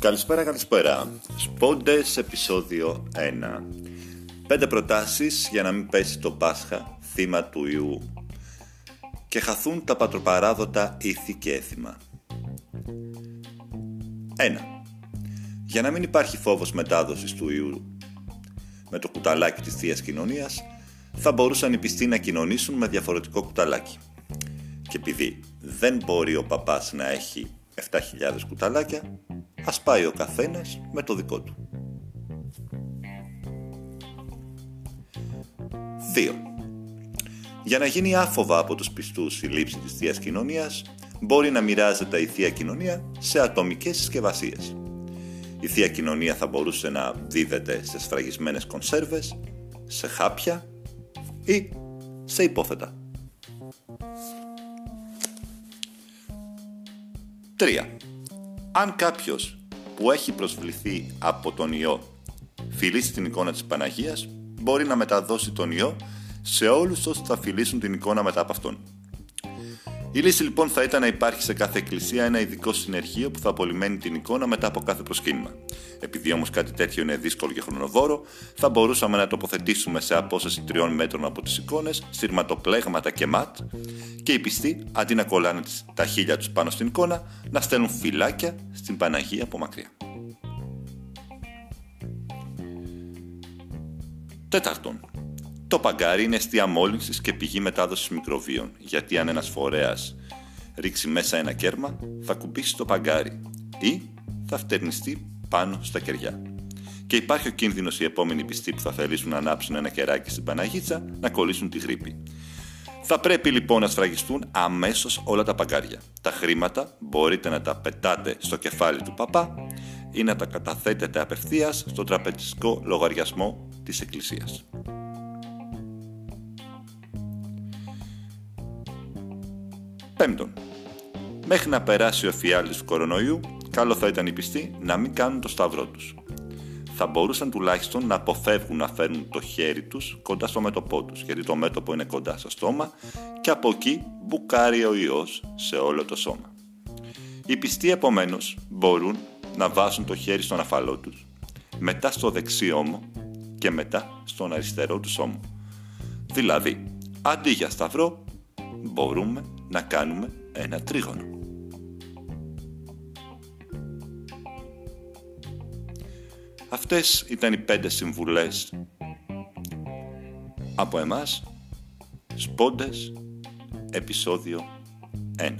Καλησπέρα, καλησπέρα. Σπόντες, επεισόδιο 1. Πέντε προτάσεις για να μην πέσει το Πάσχα, θύμα του ιού και χαθούν τα πατροπαράδοτα ήθη και έθιμα. 1. Για να μην υπάρχει φόβος μετάδοσης του ιού με το κουταλάκι της Θείας Κοινωνίας, θα μπορούσαν οι πιστοί να κοινωνήσουν με διαφορετικό κουταλάκι. Και επειδή δεν μπορεί ο παπάς να έχει 7.000 κουταλάκια, ας πάει ο καθένας με το δικό του. 2. Για να γίνει άφοβα από τους πιστούς η λήψη της Θείας Κοινωνίας, μπορεί να μοιράζεται η Θεία Κοινωνία σε ατομικές συσκευασίες. Η Θεία Κοινωνία θα μπορούσε να δίδεται σε σφραγισμένες κονσέρβες, σε χάπια ή σε υπόθετα. 3. Αν κάποιος που έχει προσβληθεί από τον ιό φιλήσει την εικόνα της Παναγίας, μπορεί να μεταδώσει τον ιό σε όλους όσοι θα φιλήσουν την εικόνα μετά από αυτόν. Η λύση λοιπόν θα ήταν να υπάρχει σε κάθε εκκλησία ένα ειδικό συνεργείο που θα απολυμμένει την εικόνα μετά από κάθε προσκύνημα. Επειδή όμως κάτι τέτοιο είναι δύσκολο και χρονοβόρο, θα μπορούσαμε να τοποθετήσουμε σε απόσταση τριών μέτρων από τις εικόνες σειρματοπλέγματα και ματ και οι πιστοί αντί να κολλάνε τα χίλια τους πάνω στην εικόνα, να στέλνουν φυλάκια στην Παναγία από μακριά. Τέταρτον, το παγκάρι είναι αιστεία μόλυνσης και πηγή μετάδοσης μικροβίων, γιατί αν ένας φορέας ρίξει μέσα ένα κέρμα, θα κουμπίσει το παγκάρι ή θα φτερνιστεί πάνω στα κεριά. Και υπάρχει ο κίνδυνος οι επόμενοι πιστοί που θα θελήσουν να ανάψουν ένα κεράκι στην Παναγίτσα να κολλήσουν τη γρήπη. Θα πρέπει λοιπόν να σφραγιστούν αμέσως όλα τα παγκάρια. Τα χρήματα μπορείτε να τα πετάτε στο κεφάλι του παπά ή να τα καταθέτετε απευθείας στο τραπεζικό λογαριασμό της Εκκλησίας. Πέμπτον, μέχρι να περάσει ο φιάλτης του κορονοϊού, καλό θα ήταν οι πιστοί να μην κάνουν το σταυρό τους. Θα μπορούσαν τουλάχιστον να αποφεύγουν να φέρουν το χέρι τους κοντά στο μέτωπό τους, γιατί το μέτωπο είναι κοντά στο στόμα και από εκεί μπουκάρει ο ιός σε όλο το σώμα. Οι πιστοί επομένως μπορούν να βάζουν το χέρι στον αφαλό τους, μετά στο δεξί ώμο και μετά στον αριστερό του ώμο. Δηλαδή, αντί για σταυρό, μπορούμε να κάνουμε ένα τρίγωνο. Αυτές ήταν οι πέντε συμβουλές από εμάς, Σπόντες, επεισόδιο 1.